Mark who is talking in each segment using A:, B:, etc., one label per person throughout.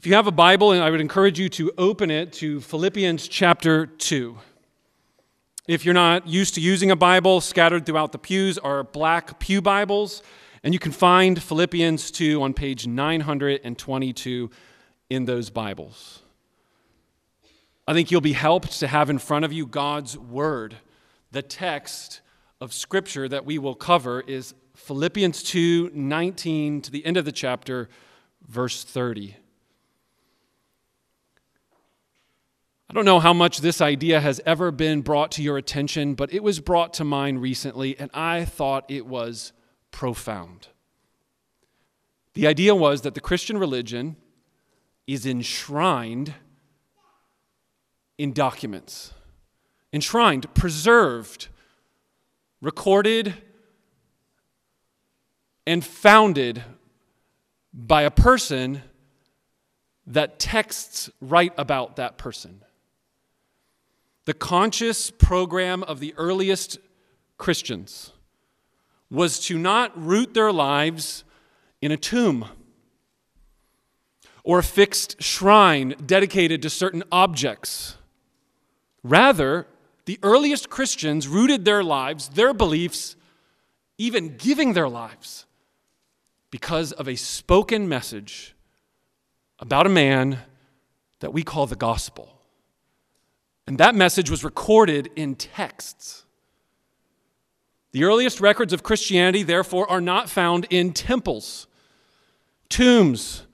A: If you have a Bible, I would encourage you to open it to Philippians chapter 2. If you're not used to using a Bible, scattered throughout the pews are black Pew Bibles, and you can find Philippians 2 on page 922 in those Bibles. I think you'll be helped to have in front of you God's Word. The text of Scripture that we will cover is Philippians 2 19 to the end of the chapter, verse 30. I don't know how much this idea has ever been brought to your attention, but it was brought to mine recently, and I thought it was profound. The idea was that the Christian religion is enshrined in documents, enshrined, preserved, recorded, and founded by a person that texts write about that person. The conscious program of the earliest Christians was to not root their lives in a tomb or a fixed shrine dedicated to certain objects. Rather, the earliest Christians rooted their lives, their beliefs, even giving their lives, because of a spoken message about a man that we call the gospel. And that message was recorded in texts. The earliest records of Christianity, therefore, are not found in temples, tombs,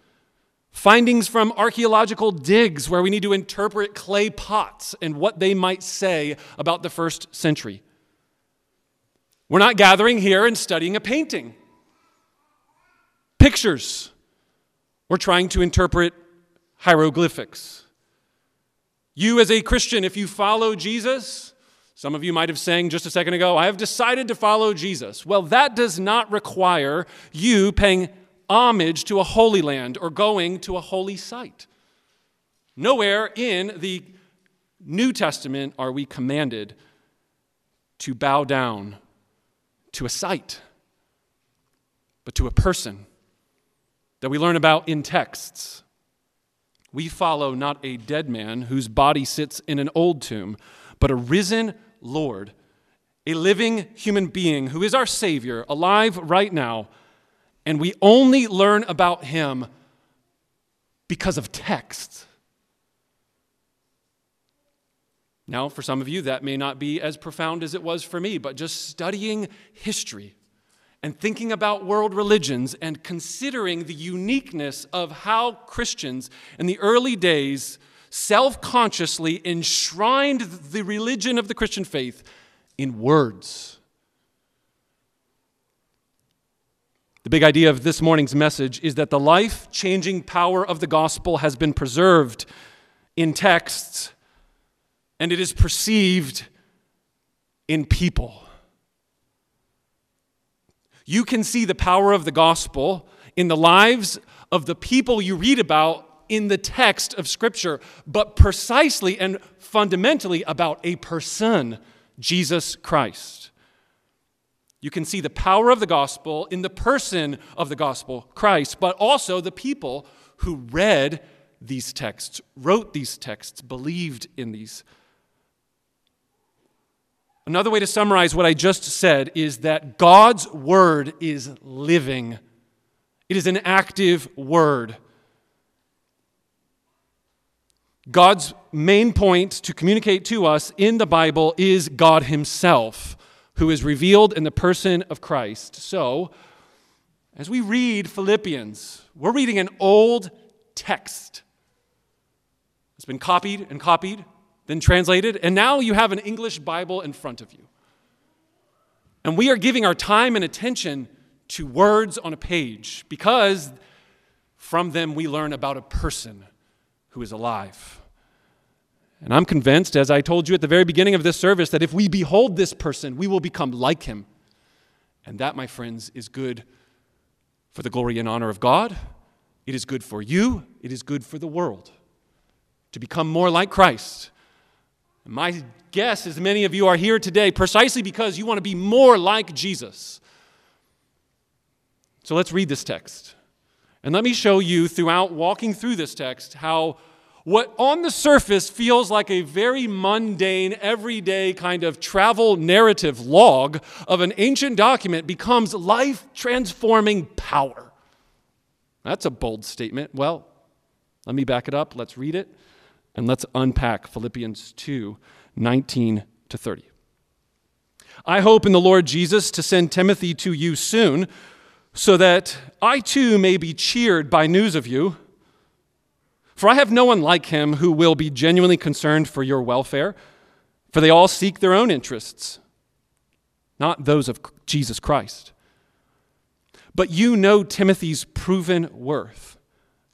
A: findings from archaeological digs where we need to interpret clay pots and what they might say about the first century. We're not gathering here and studying a painting, pictures. We're trying to interpret hieroglyphics. You, as a Christian, if you follow Jesus, some of you might have sang just a second ago, I have decided to follow Jesus. Well, that does not require you paying homage to a holy land or going to a holy site. Nowhere in the New Testament are we commanded to bow down to a site, but to a person that we learn about in texts. We follow not a dead man whose body sits in an old tomb, but a risen Lord, a living human being who is our Savior, alive right now. And we only learn about him because of texts. Now, for some of you, that may not be as profound as it was for me, but just studying history and thinking about world religions and considering the uniqueness of how Christians in the early days self consciously enshrined the religion of the Christian faith in words. The big idea of this morning's message is that the life changing power of the gospel has been preserved in texts and it is perceived in people. You can see the power of the gospel in the lives of the people you read about in the text of Scripture, but precisely and fundamentally about a person, Jesus Christ. You can see the power of the gospel in the person of the gospel, Christ, but also the people who read these texts, wrote these texts, believed in these Another way to summarize what I just said is that God's word is living, it is an active word. God's main point to communicate to us in the Bible is God Himself, who is revealed in the person of Christ. So, as we read Philippians, we're reading an old text. It's been copied and copied then translated, and now you have an English Bible in front of you. And we are giving our time and attention to words on a page because from them we learn about a person who is alive. And I'm convinced, as I told you at the very beginning of this service, that if we behold this person, we will become like him. And that, my friends, is good for the glory and honor of God. It is good for you. It is good for the world to become more like Christ my guess is many of you are here today precisely because you want to be more like Jesus. So let's read this text. And let me show you throughout walking through this text how what on the surface feels like a very mundane, everyday kind of travel narrative log of an ancient document becomes life transforming power. That's a bold statement. Well, let me back it up. Let's read it and let's unpack Philippians 2 19 to 30. I hope in the Lord Jesus to send Timothy to you soon so that I too may be cheered by news of you. For I have no one like him who will be genuinely concerned for your welfare, for they all seek their own interests, not those of Jesus Christ. But you know Timothy's proven worth,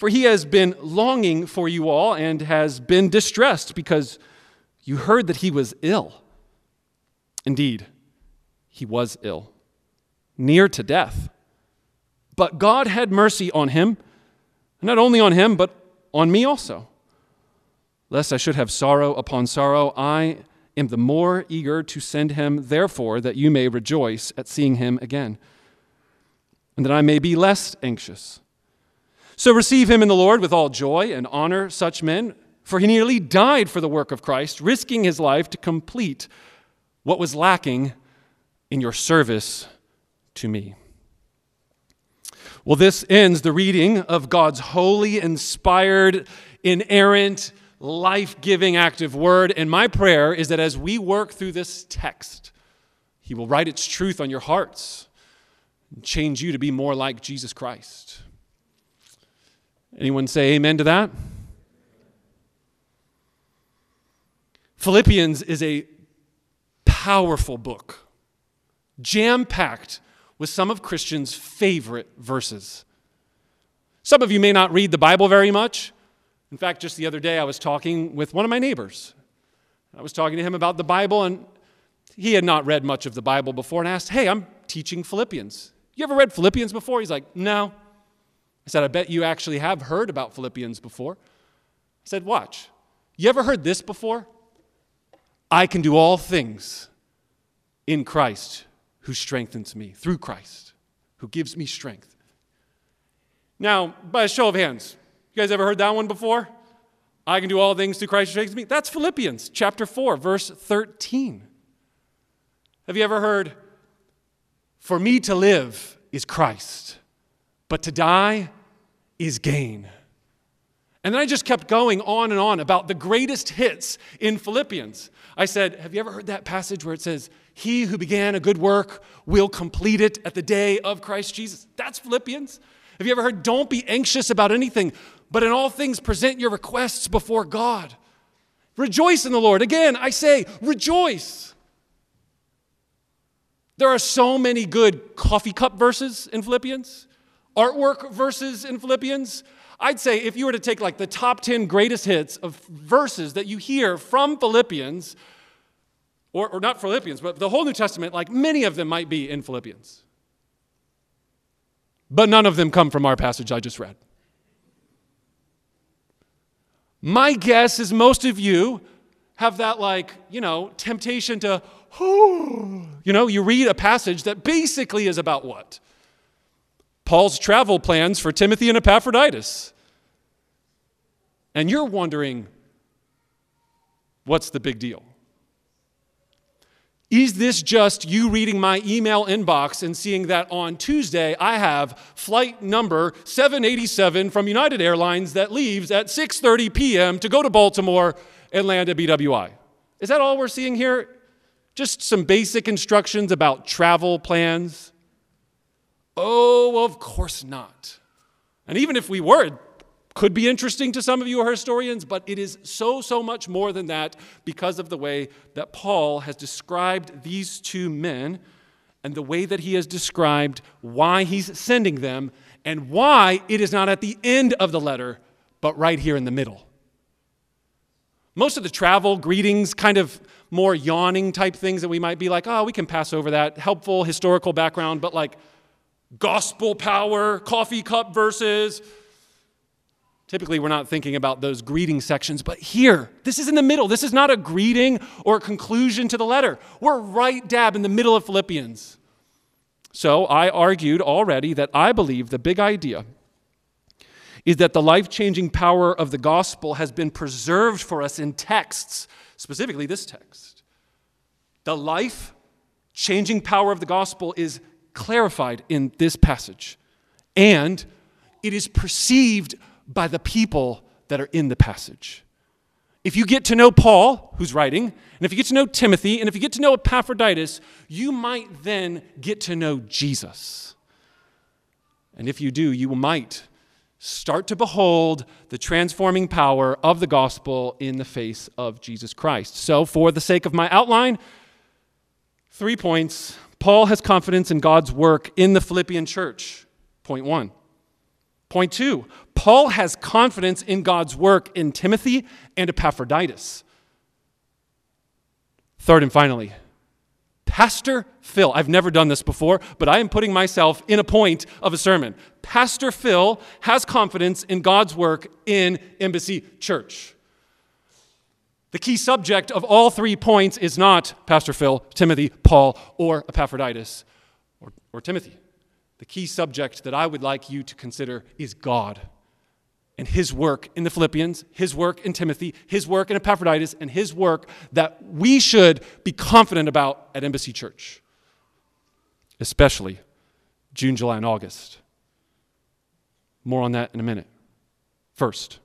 A: For he has been longing for you all and has been distressed because you heard that he was ill. Indeed, he was ill, near to death. But God had mercy on him, not only on him, but on me also lest I should have sorrow upon sorrow, I am the more eager to send him, therefore, that you may rejoice at seeing him again, and that I may be less anxious. So receive him in the Lord with all joy and honor such men, for he nearly died for the work of Christ, risking his life to complete what was lacking in your service to me. Well, this ends the reading of God's holy, inspired, inerrant, life giving, active word. And my prayer is that as we work through this text, He will write its truth on your hearts and change you to be more like Jesus Christ. Anyone say amen to that? Philippians is a powerful book, jam packed with some of Christians' favorite verses. Some of you may not read the Bible very much. In fact, just the other day, I was talking with one of my neighbors. I was talking to him about the Bible, and he had not read much of the Bible before, and asked, Hey, I'm teaching Philippians. You ever read Philippians before? He's like, No. I said, I bet you actually have heard about Philippians before. I said, Watch. You ever heard this before? I can do all things in Christ who strengthens me, through Christ, who gives me strength. Now, by a show of hands, you guys ever heard that one before? I can do all things through Christ who strengthens me. That's Philippians chapter 4, verse 13. Have you ever heard, For me to live is Christ, but to die is gain? And then I just kept going on and on about the greatest hits in Philippians. I said, Have you ever heard that passage where it says, He who began a good work will complete it at the day of Christ Jesus? That's Philippians. Have you ever heard, Don't be anxious about anything, but in all things present your requests before God. Rejoice in the Lord. Again, I say, rejoice. There are so many good coffee cup verses in Philippians, artwork verses in Philippians. I'd say if you were to take like the top 10 greatest hits of verses that you hear from Philippians, or, or not Philippians, but the whole New Testament, like many of them might be in Philippians. But none of them come from our passage I just read. My guess is most of you have that, like, you know, temptation to, you know, you read a passage that basically is about what? Paul's travel plans for Timothy and Epaphroditus. And you're wondering, what's the big deal? Is this just you reading my email inbox and seeing that on Tuesday I have flight number 787 from United Airlines that leaves at 6:30 p.m. to go to Baltimore and land at BWI? Is that all we're seeing here? Just some basic instructions about travel plans? Oh, of course not. And even if we were, it could be interesting to some of you historians, but it is so, so much more than that because of the way that Paul has described these two men and the way that he has described why he's sending them and why it is not at the end of the letter, but right here in the middle. Most of the travel, greetings, kind of more yawning type things that we might be like, oh, we can pass over that. Helpful historical background, but like gospel power, coffee cup verses. Typically, we're not thinking about those greeting sections, but here, this is in the middle. This is not a greeting or a conclusion to the letter. We're right dab in the middle of Philippians. So, I argued already that I believe the big idea is that the life changing power of the gospel has been preserved for us in texts, specifically this text. The life changing power of the gospel is clarified in this passage, and it is perceived by the people that are in the passage. If you get to know Paul, who's writing, and if you get to know Timothy, and if you get to know Epaphroditus, you might then get to know Jesus. And if you do, you might start to behold the transforming power of the gospel in the face of Jesus Christ. So, for the sake of my outline, three points. Paul has confidence in God's work in the Philippian church. Point one. Point two, Paul has confidence in God's work in Timothy and Epaphroditus. Third and finally, Pastor Phill, I've never done this before, but I am putting myself in a point of a sermon. Pastor Phill has confidence in God's work in Embassy Church. The key subject of all three points is not Pastor Phill, Timothy, Paul, or Epaphroditus, or, or Timothy. The key subject that I would like you to consider is God and his work in the Philippians, his work in Timothy, his work in Epaphroditus, and his work that we should be confident about at Embassy Church, especially June, July, and August. More on that in a minute. First,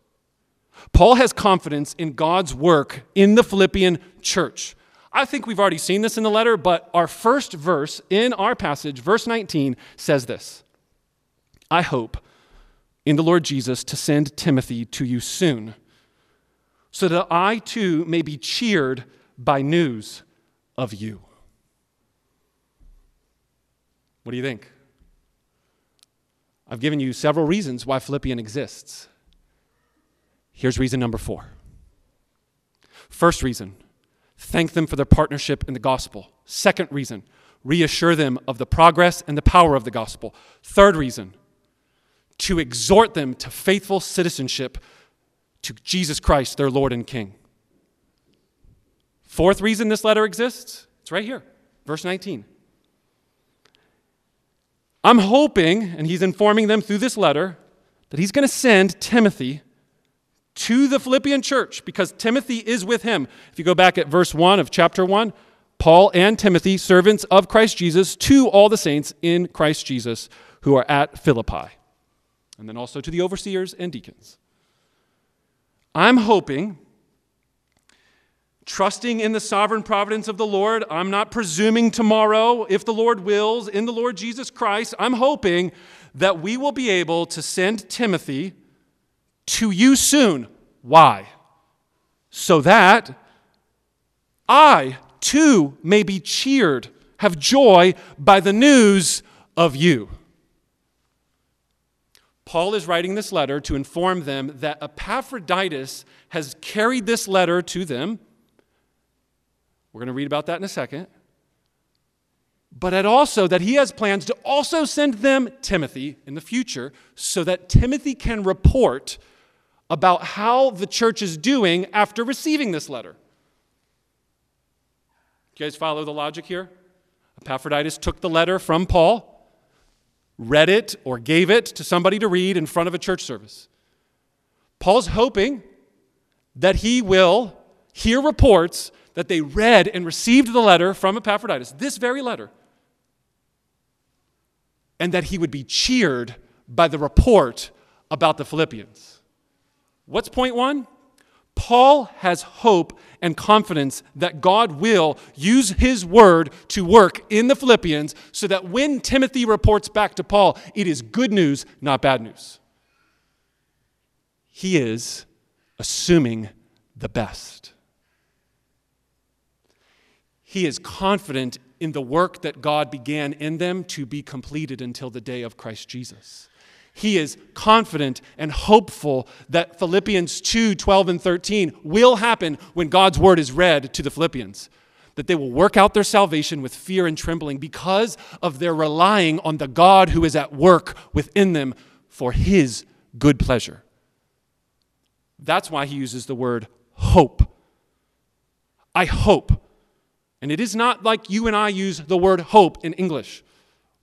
A: Paul has confidence in God's work in the Philippian church. I think we've already seen this in the letter, but our first verse in our passage, verse 19, says this I hope in the Lord Jesus to send Timothy to you soon, so that I too may be cheered by news of you. What do you think? I've given you several reasons why Philippian exists. Here's reason number four. First reason, thank them for their partnership in the gospel. Second reason, reassure them of the progress and the power of the gospel. Third reason, to exhort them to faithful citizenship to Jesus Christ, their Lord and King. Fourth reason this letter exists, it's right here, verse 19. I'm hoping, and he's informing them through this letter, that he's going to send Timothy to the Philippian church because Timothy is with him. If you go back at verse 1 of chapter 1, Paul and Timothy, servants of Christ Jesus, to all the saints in Christ Jesus who are at Philippi and then also to the overseers and deacons. I'm hoping, trusting in the sovereign providence of the Lord, I'm not presuming tomorrow, if the Lord wills, in the Lord Jesus Christ, I'm hoping that we will be able to send Timothy to you soon. Why? So that I too may be cheered, have joy by the news of you. Paul is writing this letter to inform them that Epaphroditus has carried this letter to them. We're going to read about that in a second. But that also that he has plans to also send them Timothy in the future so that Timothy can report about how the church is doing after receiving this letter. You guys follow the logic here? Epaphroditus took the letter from Paul read it or gave it to somebody to read in front of a church service. Paul's hoping that he will hear reports that they read and received the letter from Epaphroditus, this very letter, and that he would be cheered by the report about the Philippians. What's point one? Paul has hope and confidence that God will use his word to work in the Philippians so that when Timothy reports back to Paul, it is good news, not bad news. He is assuming the best. He is confident in the work that God began in them to be completed until the day of Christ Jesus. He is confident and hopeful that Philippians 2 12 and 13 will happen when God's word is read to the Philippians. That they will work out their salvation with fear and trembling because of their relying on the God who is at work within them for his good pleasure. That's why he uses the word hope. I hope. And it is not like you and I use the word hope in English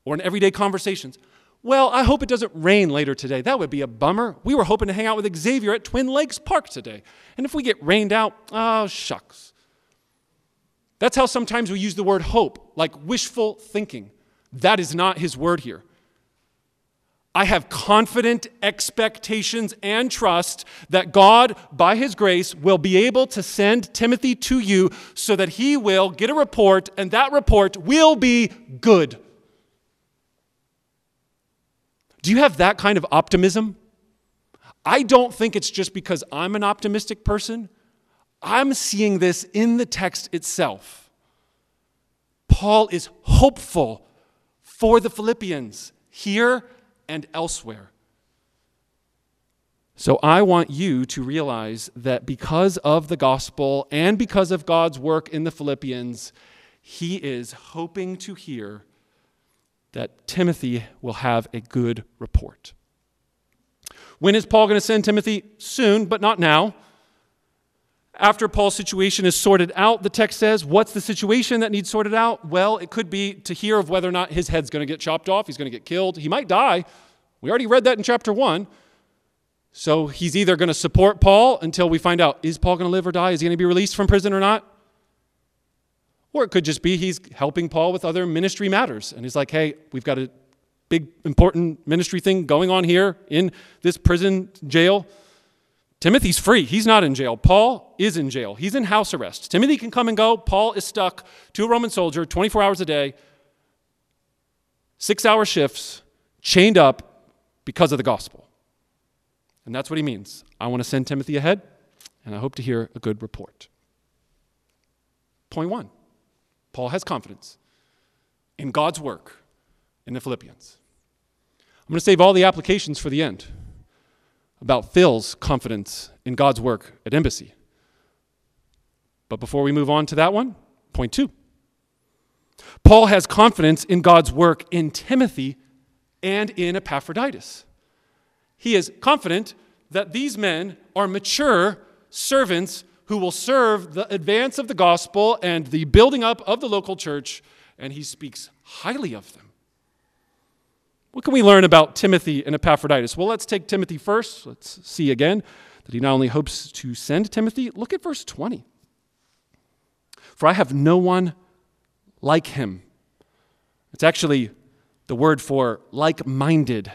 A: or in everyday conversations. Well, I hope it doesn't rain later today. That would be a bummer. We were hoping to hang out with Xavier at Twin Lakes Park today. And if we get rained out, oh, shucks. That's how sometimes we use the word hope, like wishful thinking. That is not his word here. I have confident expectations and trust that God, by His grace, will be able to send Timothy to you so that he will get a report, and that report will be good. Do you have that kind of optimism? I don't think it's just because I'm an optimistic person. I'm seeing this in the text itself. Paul is hopeful for the Philippians here and elsewhere. So I want you to realize that because of the gospel and because of God's work in the Philippians, he is hoping to hear that Timothy will have a good report. When is Paul going to send Timothy? Soon, but not now. After Paul's situation is sorted out, the text says, What's the situation that needs sorted out? Well, it could be to hear of whether or not his head's going to get chopped off, he's going to get killed, he might die. We already read that in chapter 1. So he's either going to support Paul until we find out is Paul going to live or die? Is he going to be released from prison or not? Or it could just be he's helping Paul with other ministry matters. And he's like, hey, we've got a big, important ministry thing going on here in this prison jail. Timothy's free. He's not in jail. Paul is in jail. He's in house arrest. Timothy can come and go. Paul is stuck to a Roman soldier 24 hours a day, six hour shifts, chained up because of the gospel. And that's what he means. I want to send Timothy ahead, and I hope to hear a good report. Point one. Paul has confidence in God's work in the Philippians. I'm going to save all the applications for the end about Phill's confidence in God's work at Embassy. But before we move on to that one, point two. Paul has confidence in God's work in Timothy and in Epaphroditus. He is confident that these men are mature servants who will serve the advance of the gospel and the building up of the local church, and he speaks highly of them. What can we learn about Timothy and Epaphroditus? Well, let's take Timothy first. Let's see again that he not only hopes to send Timothy, look at verse 20. For I have no one like him. It's actually the word for like minded.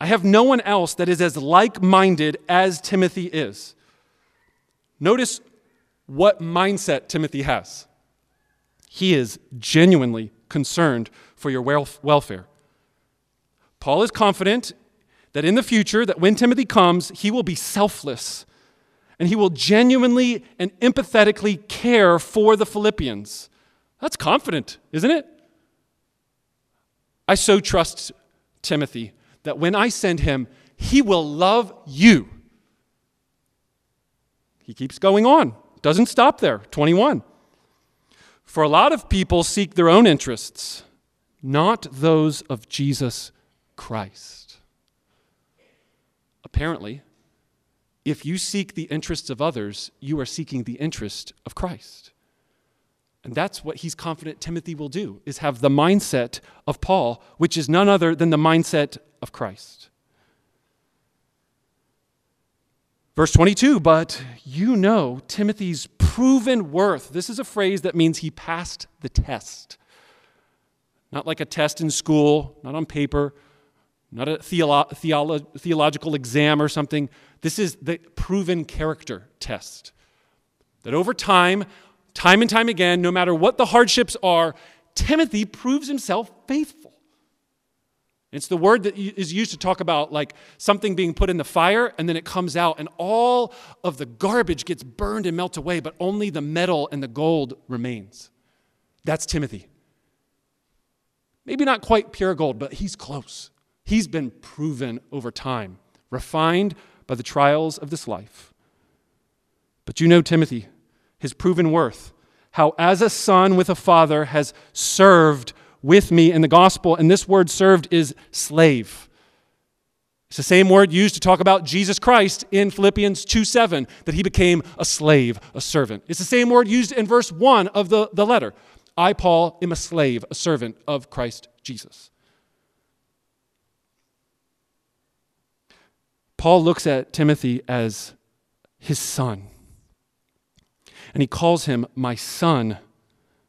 A: I have no one else that is as like minded as Timothy is. Notice what mindset Timothy has. He is genuinely concerned for your welfare. Paul is confident that in the future that when Timothy comes, he will be selfless and he will genuinely and empathetically care for the Philippians. That's confident, isn't it? I so trust Timothy that when I send him, he will love you he keeps going on, doesn't stop there. 21. For a lot of people seek their own interests, not those of Jesus Christ. Apparently, if you seek the interests of others, you are seeking the interest of Christ. And that's what he's confident Timothy will do, is have the mindset of Paul, which is none other than the mindset of Christ. Verse 22, but you know Timothy's proven worth. This is a phrase that means he passed the test. Not like a test in school, not on paper, not a theolo- theolo- theological exam or something. This is the proven character test. That over time, time and time again, no matter what the hardships are, Timothy proves himself faithful. It's the word that is used to talk about like something being put in the fire and then it comes out and all of the garbage gets burned and melt away, but only the metal and the gold remains. That's Timothy. Maybe not quite pure gold, but he's close. He's been proven over time, refined by the trials of this life. But you know Timothy, his proven worth, how as a son with a father has served with me in the gospel. And this word served is slave. It's the same word used to talk about Jesus Christ in Philippians 2 7, that he became a slave, a servant. It's the same word used in verse 1 of the, the letter. I, Paul, am a slave, a servant of Christ Jesus. Paul looks at Timothy as his son. And he calls him my son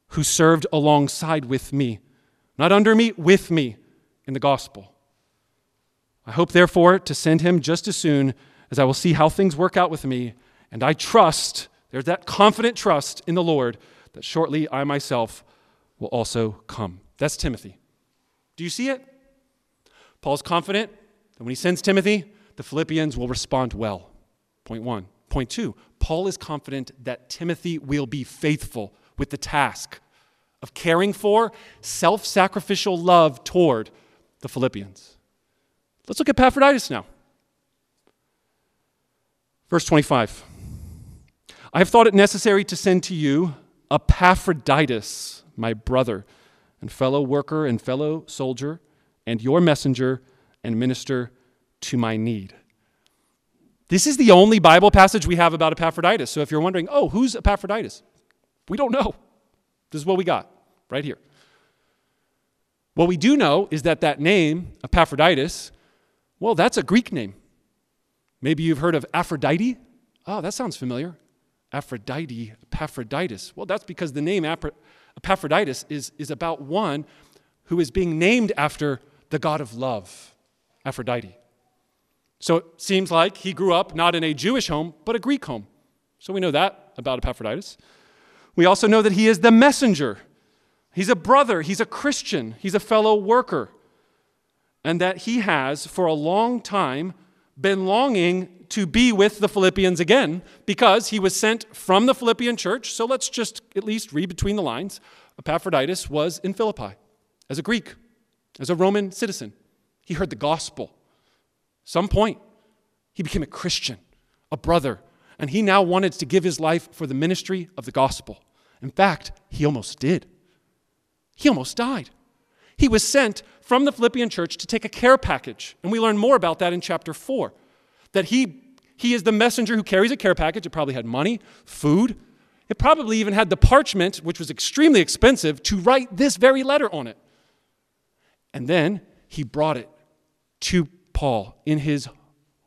A: who served alongside with me. Not under me, with me in the gospel. I hope, therefore, to send him just as soon as I will see how things work out with me. And I trust, there's that confident trust in the Lord, that shortly I myself will also come. That's Timothy. Do you see it? Paul's confident that when he sends Timothy, the Philippians will respond well. Point one. Point two, Paul is confident that Timothy will be faithful with the task of caring for self sacrificial love toward the Philippians. Let's look at Epaphroditus now. Verse 25 I have thought it necessary to send to you Epaphroditus, my brother and fellow worker and fellow soldier, and your messenger and minister to my need. This is the only Bible passage we have about Epaphroditus. So if you're wondering, oh, who's Epaphroditus? We don't know. This is what we got right here. What we do know is that that name, Epaphroditus, well, that's a Greek name. Maybe you've heard of Aphrodite. Oh, that sounds familiar. Aphrodite, Epaphroditus. Well, that's because the name Epaphroditus is, is about one who is being named after the God of love, Aphrodite. So it seems like he grew up not in a Jewish home, but a Greek home. So we know that about Epaphroditus. We also know that he is the messenger. He's a brother, he's a Christian, he's a fellow worker. And that he has, for a long time, been longing to be with the Philippians again because he was sent from the Philippian church. So let's just at least read between the lines. Epaphroditus was in Philippi as a Greek, as a Roman citizen. He heard the gospel some point, he became a Christian, a brother, and he now wanted to give his life for the ministry of the gospel. In fact, he almost did. He almost died. He was sent from the Philippian church to take a care package, and we learn more about that in chapter 4. That he, he is the messenger who carries a care package. It probably had money, food. It probably even had the parchment, which was extremely expensive, to write this very letter on it. And then he brought it to Paul in his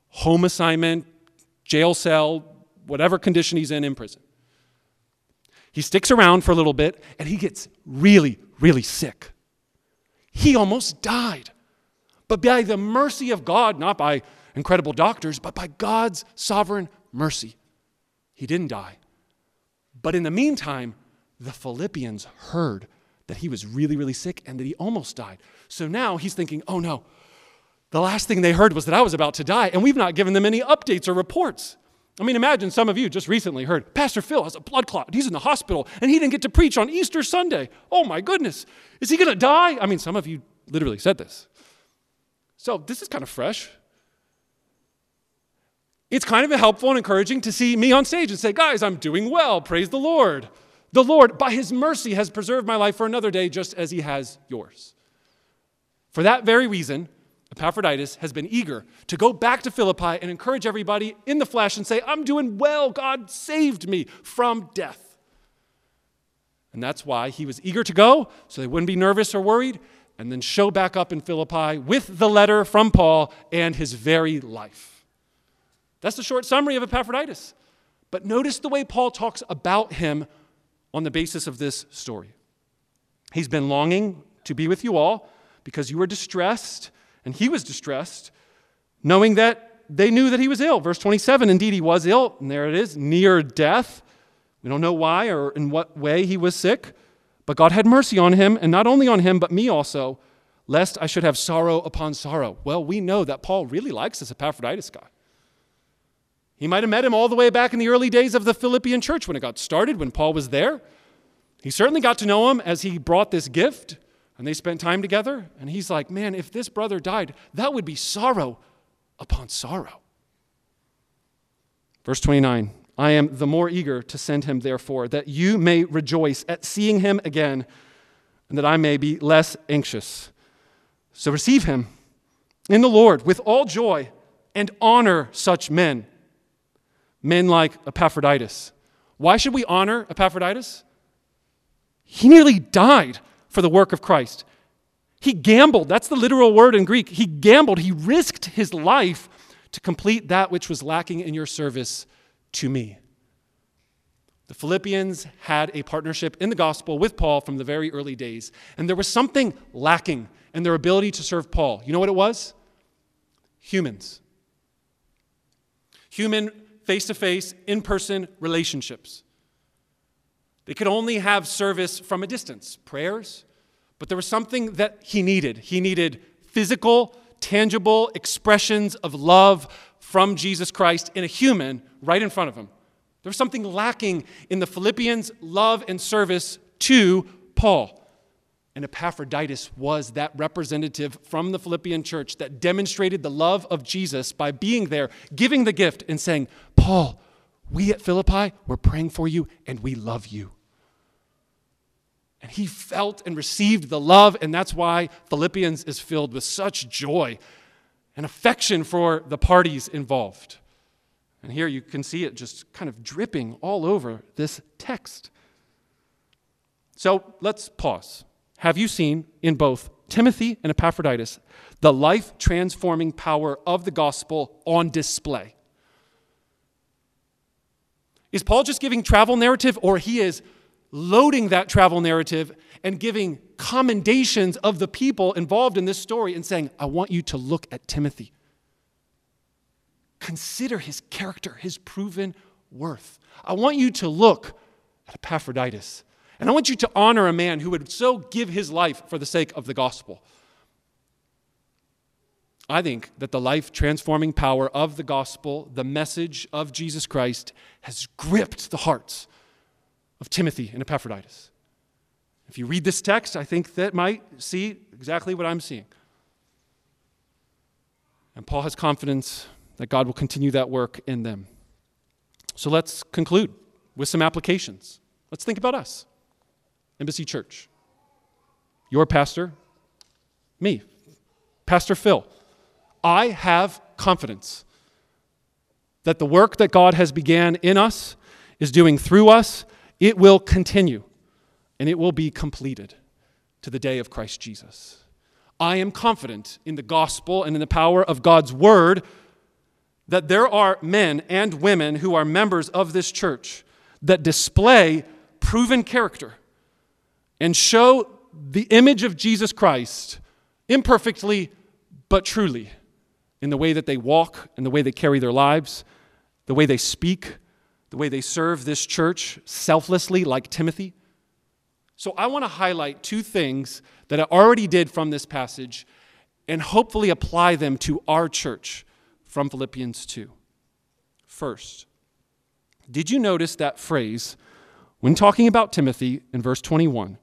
A: home assignment, jail cell, whatever condition he's in in prison. He sticks around for a little bit and he gets really, really sick. He almost died. But by the mercy of God, not by incredible doctors, but by God's sovereign mercy, he didn't die. But in the meantime, the Philippians heard that he was really, really sick and that he almost died. So now he's thinking, oh no, the last thing they heard was that I was about to die, and we've not given them any updates or reports. I mean, imagine some of you just recently heard Pastor Phill has a blood clot. He's in the hospital, and he didn't get to preach on Easter Sunday. Oh my goodness. Is he going to die? I mean, some of you literally said this. So this is kind of fresh. It's kind of helpful and encouraging to see me on stage and say, guys, I'm doing well. Praise the Lord. The Lord, by his mercy, has preserved my life for another day, just as he has yours. For that very reason, Epaphroditus has been eager to go back to Philippi and encourage everybody in the flesh and say, I'm doing well. God saved me from death. And that's why he was eager to go, so they wouldn't be nervous or worried, and then show back up in Philippi with the letter from Paul and his very life. That's the short summary of Epaphroditus. But notice the way Paul talks about him on the basis of this story. He's been longing to be with you all because you were distressed and he was distressed, knowing that they knew that he was ill. Verse 27 indeed, he was ill, and there it is, near death. We don't know why or in what way he was sick, but God had mercy on him, and not only on him, but me also, lest I should have sorrow upon sorrow. Well, we know that Paul really likes this Epaphroditus guy. He might have met him all the way back in the early days of the Philippian church when it got started, when Paul was there. He certainly got to know him as he brought this gift And they spent time together, and he's like, Man, if this brother died, that would be sorrow upon sorrow. Verse 29 I am the more eager to send him, therefore, that you may rejoice at seeing him again, and that I may be less anxious. So receive him in the Lord with all joy and honor such men, men like Epaphroditus. Why should we honor Epaphroditus? He nearly died for the work of Christ. He gambled. That's the literal word in Greek. He gambled. He risked his life to complete that which was lacking in your service to me. The Philippians had a partnership in the gospel with Paul from the very early days, and there was something lacking in their ability to serve Paul. You know what it was? Humans. Human, face to face, in person relationships. They could only have service from a distance, prayers, but there was something that he needed. He needed physical, tangible expressions of love from Jesus Christ in a human right in front of him. There was something lacking in the Philippians' love and service to Paul. And Epaphroditus was that representative from the Philippian church that demonstrated the love of Jesus by being there, giving the gift, and saying, Paul, we at Philippi, we're praying for you and we love you. And he felt and received the love, and that's why Philippians is filled with such joy and affection for the parties involved. And here you can see it just kind of dripping all over this text. So let's pause. Have you seen in both Timothy and Epaphroditus the life transforming power of the gospel on display? Is Paul just giving travel narrative, or he is loading that travel narrative and giving commendations of the people involved in this story and saying, I want you to look at Timothy. Consider his character, his proven worth. I want you to look at Epaphroditus. And I want you to honor a man who would so give his life for the sake of the gospel. I think that the life transforming power of the gospel, the message of Jesus Christ, has gripped the hearts of Timothy and Epaphroditus. If you read this text, I think that might see exactly what I'm seeing. And Paul has confidence that God will continue that work in them. So let's conclude with some applications. Let's think about us, Embassy Church. Your pastor, me, Pastor Phill. I have confidence that the work that God has began in us is doing through us it will continue and it will be completed to the day of Christ Jesus. I am confident in the gospel and in the power of God's word that there are men and women who are members of this church that display proven character and show the image of Jesus Christ imperfectly but truly in the way that they walk, in the way they carry their lives, the way they speak, the way they serve this church selflessly, like Timothy. So I want to highlight two things that I already did from this passage and hopefully apply them to our church from Philippians 2. First, did you notice that phrase when talking about Timothy in verse 21?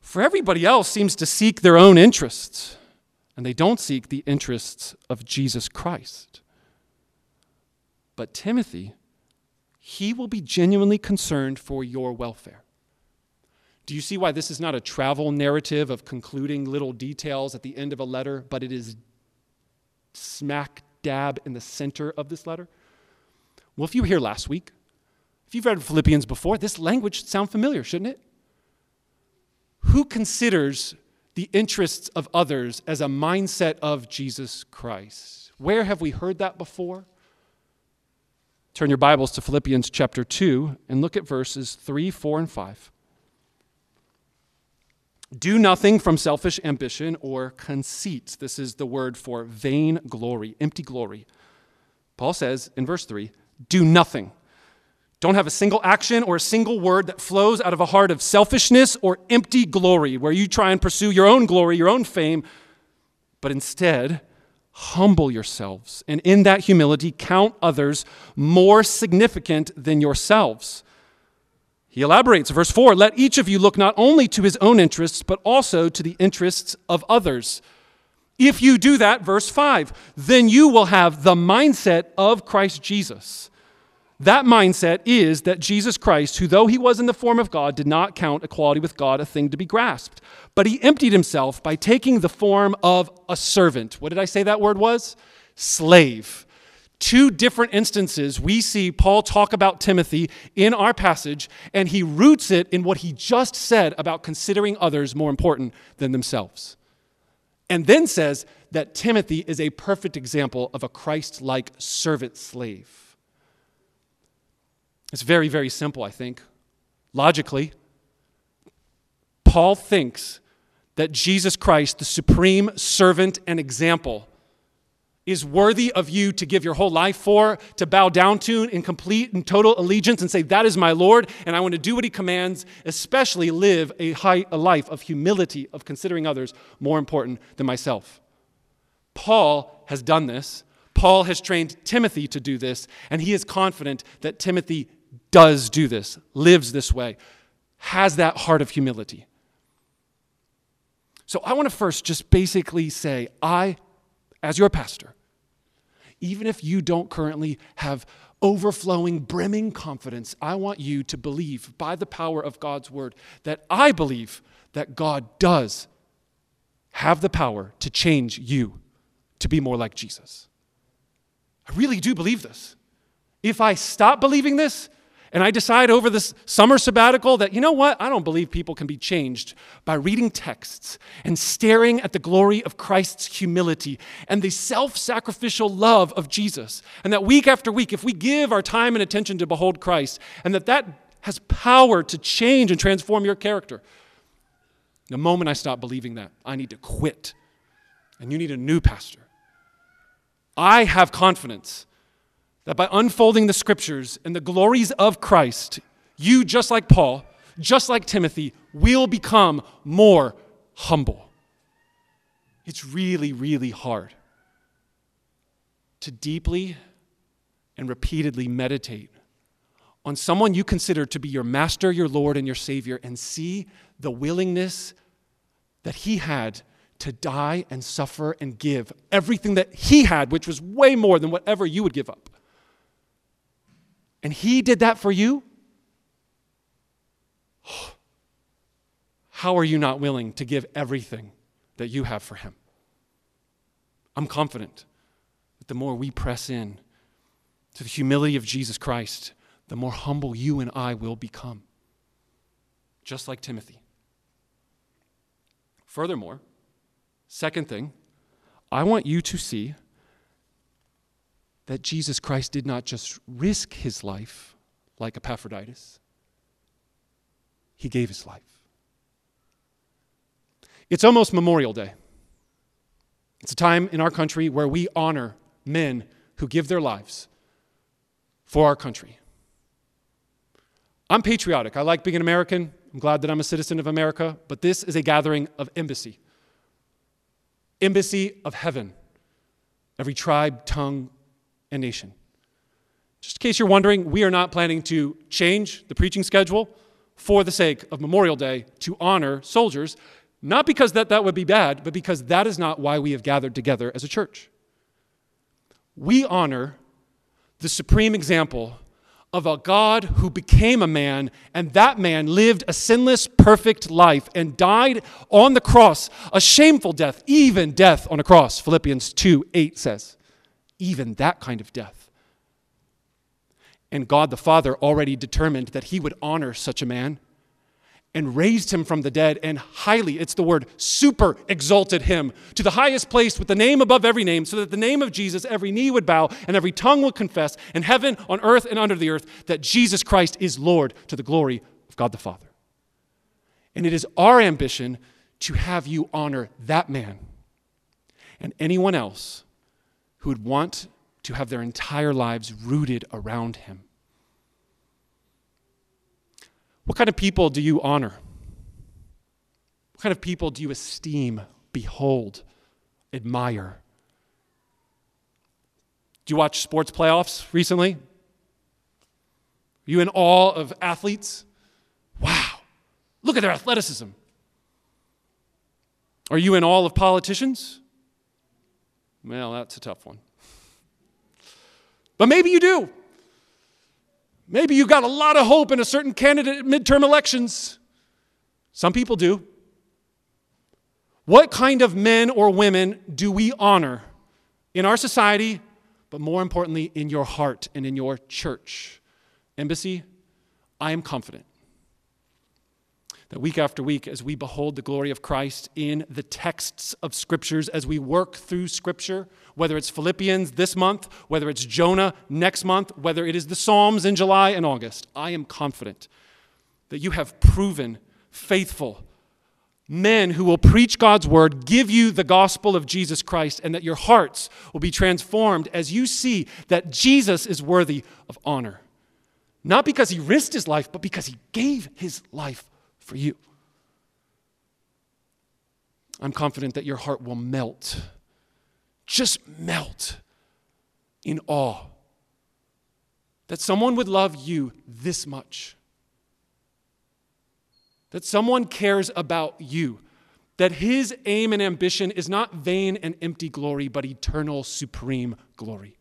A: For everybody else seems to seek their own interests, and they don't seek the interests of Jesus Christ. But Timothy he will be genuinely concerned for your welfare. Do you see why this is not a travel narrative of concluding little details at the end of a letter, but it is smack dab in the center of this letter? Well, if you were here last week, if you've read Philippians before, this language should sound familiar, shouldn't it? Who considers the interests of others as a mindset of Jesus Christ? Where have we heard that before? Turn your Bibles to Philippians chapter 2 and look at verses 3, 4, and 5. Do nothing from selfish ambition or conceit. This is the word for vain glory, empty glory. Paul says in verse 3 do nothing. Don't have a single action or a single word that flows out of a heart of selfishness or empty glory, where you try and pursue your own glory, your own fame, but instead, humble yourselves, and in that humility, count others more significant than yourselves. He elaborates, verse 4 Let each of you look not only to his own interests, but also to the interests of others. If you do that, verse 5, then you will have the mindset of Christ Jesus. That mindset is that Jesus Christ, who though he was in the form of God, did not count equality with God a thing to be grasped, but he emptied himself by taking the form of a servant. What did I say that word was? Slave two different instances, we see Paul talk about Timothy in our passage, and he roots it in what he just said about considering others more important than themselves. And then says that Timothy is a perfect example of a Christ like servant slave. It's very, very simple, I think. Logically, Paul thinks that Jesus Christ, the supreme servant and example, is worthy of you to give your whole life for, to bow down to in complete and total allegiance and say, That is my Lord, and I want to do what He commands, especially live a, high, a life of humility, of considering others more important than myself. Paul has done this. Paul has trained Timothy to do this, and he is confident that Timothy does do this, lives this way, has that heart of humility. So I want to first just basically say, I as your pastor, even if you don't currently have overflowing, brimming confidence, I want you to believe by the power of God's word that I believe that God does have the power to change you to be more like Jesus. I really do believe this. If I stop believing this, and I decide over this summer sabbatical that, you know what? I don't believe people can be changed by reading texts and staring at the glory of Christ's humility and the self sacrificial love of Jesus. And that week after week, if we give our time and attention to behold Christ, and that that has power to change and transform your character. The moment I stop believing that, I need to quit. And you need a new pastor. I have confidence that by unfolding the scriptures and the glories of Christ, you, just like Paul, just like Timothy, will become more humble. It's really, really hard to deeply and repeatedly meditate on someone you consider to be your master, your Lord, and your Savior, and see the willingness that he had to die and suffer and give everything that he had, which was way more than whatever you would give up and He did that for you, how are you not willing to give everything that you have for Him? I'm confident that the more we press in to the humility of Jesus Christ, the more humble you and I will become, just like Timothy. Furthermore, second thing, I want you to see that Jesus Christ did not just risk his life like Epaphroditus, he gave his life. It's almost Memorial Day. It's a time in our country where we honor men who give their lives for our country. I'm patriotic. I like being an American. I'm glad that I'm a citizen of America, but this is a gathering of embassy. Embassy of heaven. Every tribe, tongue, and nation. Just in case you're wondering, we are not planning to change the preaching schedule for the sake of Memorial Day to honor soldiers, not because that, that would be bad, but because that is not why we have gathered together as a church. We honor the supreme example of a God who became a man, and that man lived a sinless, perfect life and died on the cross, a shameful death, even death on a cross, Philippians 2 8 says even that kind of death. And God the Father already determined that he would honor such a man and raised him from the dead and highly, it's the word, super exalted him to the highest place with the name above every name, so that the name of Jesus every knee would bow and every tongue would confess in heaven, on earth, and under the earth that Jesus Christ is Lord to the glory of God the Father. And it is our ambition to have you honor that man and anyone else who would want to have their entire lives rooted around him. What kind of people do you honor? What kind of people do you esteem, behold, admire? Do you watch sports playoffs recently? Are you in awe of athletes? Wow, look at their athleticism. Are you in awe of politicians? Well, that's a tough one. But maybe you do. Maybe you got a lot of hope in a certain candidate at midterm elections. Some people do. What kind of men or women do we honor in our society, but more importantly, in your heart and in your church? Embassy, I am confident that week after week, as we behold the glory of Christ in the texts of scriptures, as we work through scripture, whether it's Philippians this month, whether it's Jonah next month, whether it is the Psalms in July and August, I am confident that you have proven faithful men who will preach God's word, give you the gospel of Jesus Christ, and that your hearts will be transformed as you see that Jesus is worthy of honor. Not because he risked his life, but because he gave his life for you. I'm confident that your heart will melt, just melt in awe that someone would love you this much that someone cares about you, that his aim and ambition is not vain and empty glory, but eternal, supreme glory.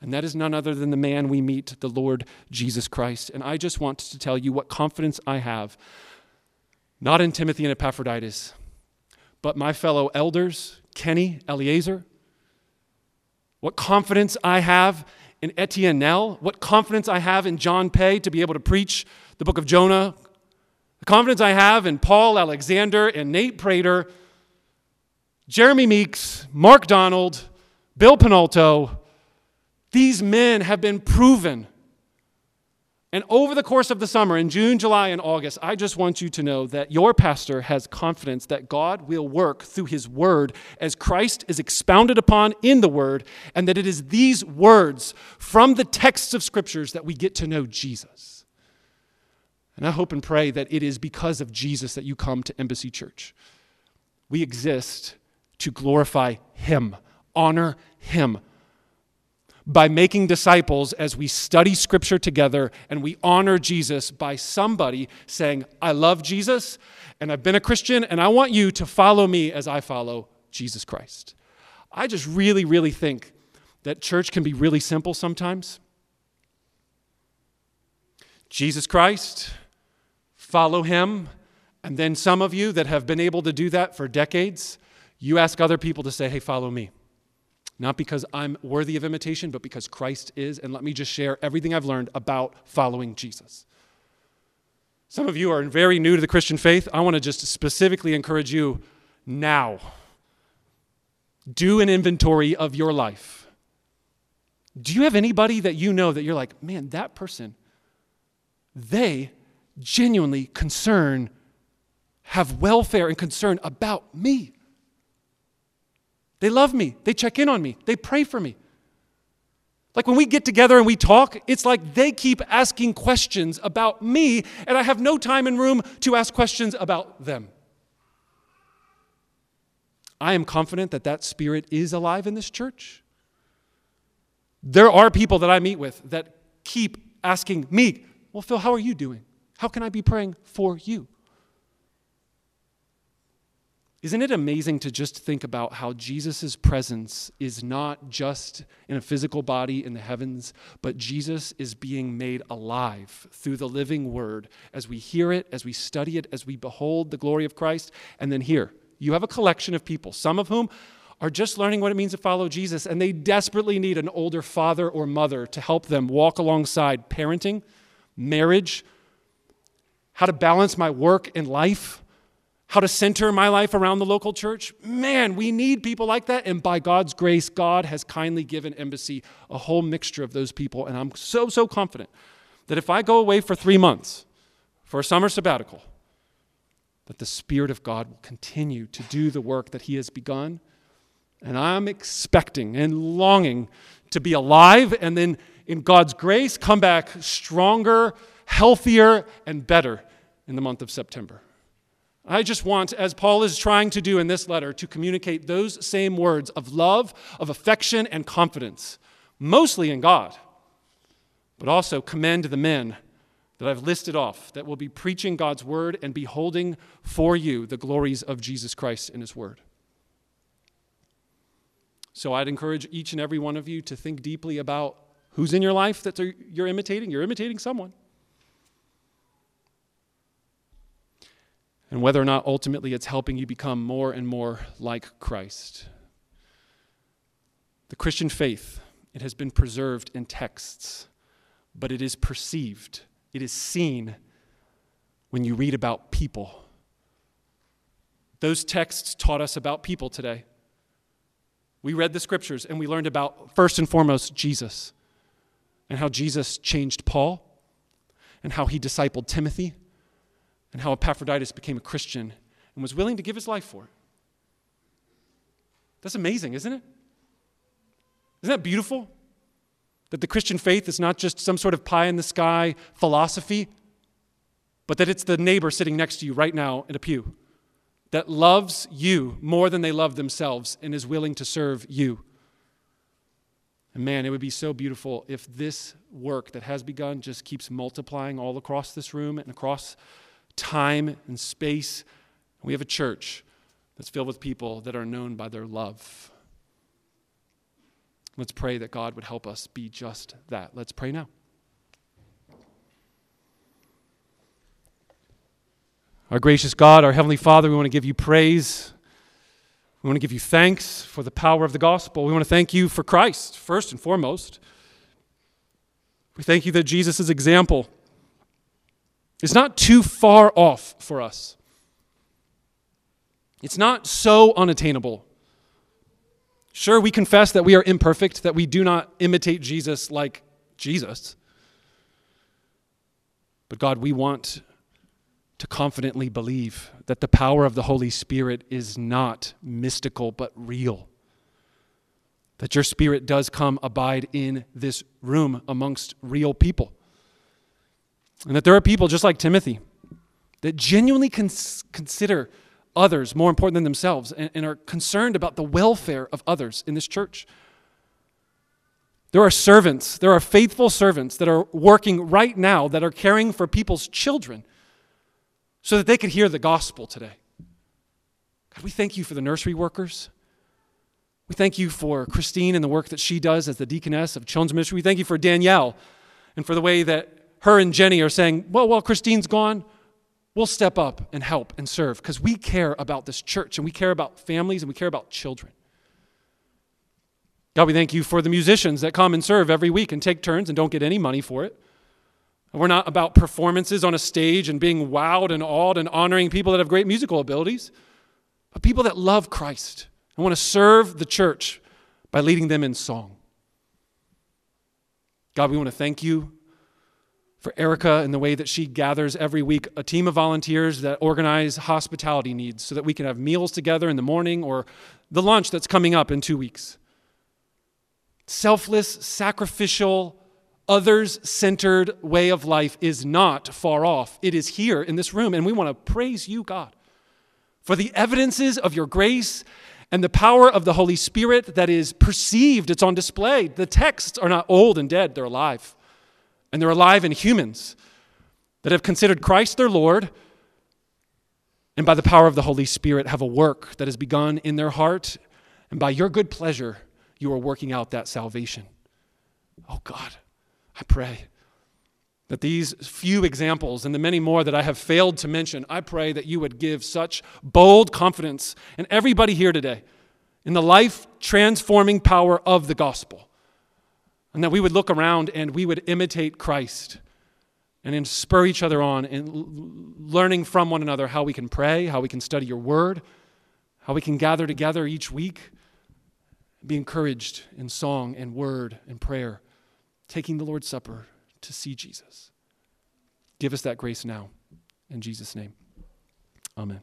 A: And that is none other than the man we meet, the Lord Jesus Christ. And I just want to tell you what confidence I have, not in Timothy and Epaphroditus, but my fellow elders, Kenny, Eliezer. What confidence I have in Etienne Nell, what confidence I have in John Pay to be able to preach the book of Jonah, the confidence I have in Paul Alexander and Nate Prater, Jeremy Meeks, Mark Donald, Bill Penalto, these men have been proven. And over the course of the summer, in June, July, and August, I just want you to know that your pastor has confidence that God will work through his word as Christ is expounded upon in the word, and that it is these words from the texts of scriptures that we get to know Jesus. And I hope and pray that it is because of Jesus that you come to Embassy Church. We exist to glorify Him, honor Him. By making disciples as we study Scripture together and we honor Jesus by somebody saying, I love Jesus and I've been a Christian and I want you to follow me as I follow Jesus Christ. I just really, really think that church can be really simple sometimes. Jesus Christ, follow him. And then some of you that have been able to do that for decades, you ask other people to say, hey, follow me. Not because I'm worthy of imitation, but because Christ is. And let me just share everything I've learned about following Jesus. Some of you are very new to the Christian faith. I want to just specifically encourage you now. Do an inventory of your life. Do you have anybody that you know that you're like, man, that person, they genuinely concern, have welfare and concern about me. They love me, they check in on me, they pray for me. Like when we get together and we talk, it's like they keep asking questions about me, and I have no time and room to ask questions about them. I am confident that that spirit is alive in this church. There are people that I meet with that keep asking me, Well, Phill, how are you doing? How can I be praying for you? Isn't it amazing to just think about how Jesus' presence is not just in a physical body in the heavens, but Jesus is being made alive through the living word as we hear it, as we study it, as we behold the glory of Christ? And then here, you have a collection of people, some of whom are just learning what it means to follow Jesus, and they desperately need an older father or mother to help them walk alongside parenting, marriage, how to balance my work and life, how to center my life around the local church. Man, we need people like that. And by God's grace, God has kindly given Embassy a whole mixture of those people. And I'm so, so confident that if I go away for three months for a summer sabbatical, that the Spirit of God will continue to do the work that He has begun. And I'm expecting and longing to be alive and then, in God's grace, come back stronger healthier, and better in the month of September. I just want, as Paul is trying to do in this letter, to communicate those same words of love, of affection, and confidence, mostly in God, but also commend the men that I've listed off that will be preaching God's word and beholding for you the glories of Jesus Christ in his word. So I'd encourage each and every one of you to think deeply about who's in your life that you're imitating. You're imitating someone. And whether or not ultimately it's helping you become more and more like Christ. The Christian faith, it has been preserved in texts, but it is perceived, it is seen when you read about people. Those texts taught us about people today. We read the scriptures and we learned about, first and foremost, Jesus and how Jesus changed Paul and how he discipled Timothy and how Epaphroditus became a Christian and was willing to give his life for it. That's amazing, isn't it? Isn't that beautiful? That the Christian faith is not just some sort of pie in the sky philosophy, but that it's the neighbor sitting next to you right now in a pew that loves you more than they love themselves and is willing to serve you. And man, it would be so beautiful if this work that has begun just keeps multiplying all across this room and across time and space. We have a church that's filled with people that are known by their love. Let's pray that God would help us be just that. Let's pray now. Our gracious God, our Heavenly Father, we want to give you praise. We want to give you thanks for the power of the gospel. We want to thank you for Christ, first and foremost. We thank you that Jesus' example is not too far off for us. It's not so unattainable Sure, we confess that we are imperfect, that we do not imitate Jesus like Jesus. But God, we want to confidently believe that the power of the Holy Spirit is not mystical but real. That your Spirit does come abide in this room amongst real people. And that there are people just like Timothy that genuinely cons- consider others more important than themselves and, and are concerned about the welfare of others in this church. There are servants, there are faithful servants that are working right now that are caring for people's children so that they could hear the gospel today. God, we thank you for the nursery workers. We thank you for Christine and the work that she does as the deaconess of Children's Ministry. We thank you for Danielle and for the way that her and Jenny are saying, well, while Christine's gone, we'll step up and help and serve because we care about this church and we care about families and we care about children. God, we thank you for the musicians that come and serve every week and take turns and don't get any money for it. We're not about performances on a stage and being wowed and awed and honoring people that have great musical abilities, but people that love Christ and want to serve the church by leading them in song. God, we want to thank you for Erica and the way that she gathers every week a team of volunteers that organize hospitality needs so that we can have meals together in the morning or the lunch that's coming up in two weeks. Selfless, sacrificial, others centered way of life is not far off. It is here in this room, and we want to praise you, God, for the evidences of your grace and the power of the Holy Spirit that is perceived, it's on display. The texts are not old and dead, they're alive and they're alive in humans that have considered Christ their Lord and by the power of the Holy Spirit have a work that has begun in their heart. And by your good pleasure, you are working out that salvation. Oh God, I pray that these few examples and the many more that I have failed to mention, I pray that you would give such bold confidence in everybody here today in the life transforming power of the gospel and that we would look around and we would imitate Christ and then spur each other on in learning from one another how we can pray, how we can study your word, how we can gather together each week, be encouraged in song and word and prayer, taking the Lord's Supper to see Jesus. Give us that grace now. In Jesus' name, amen.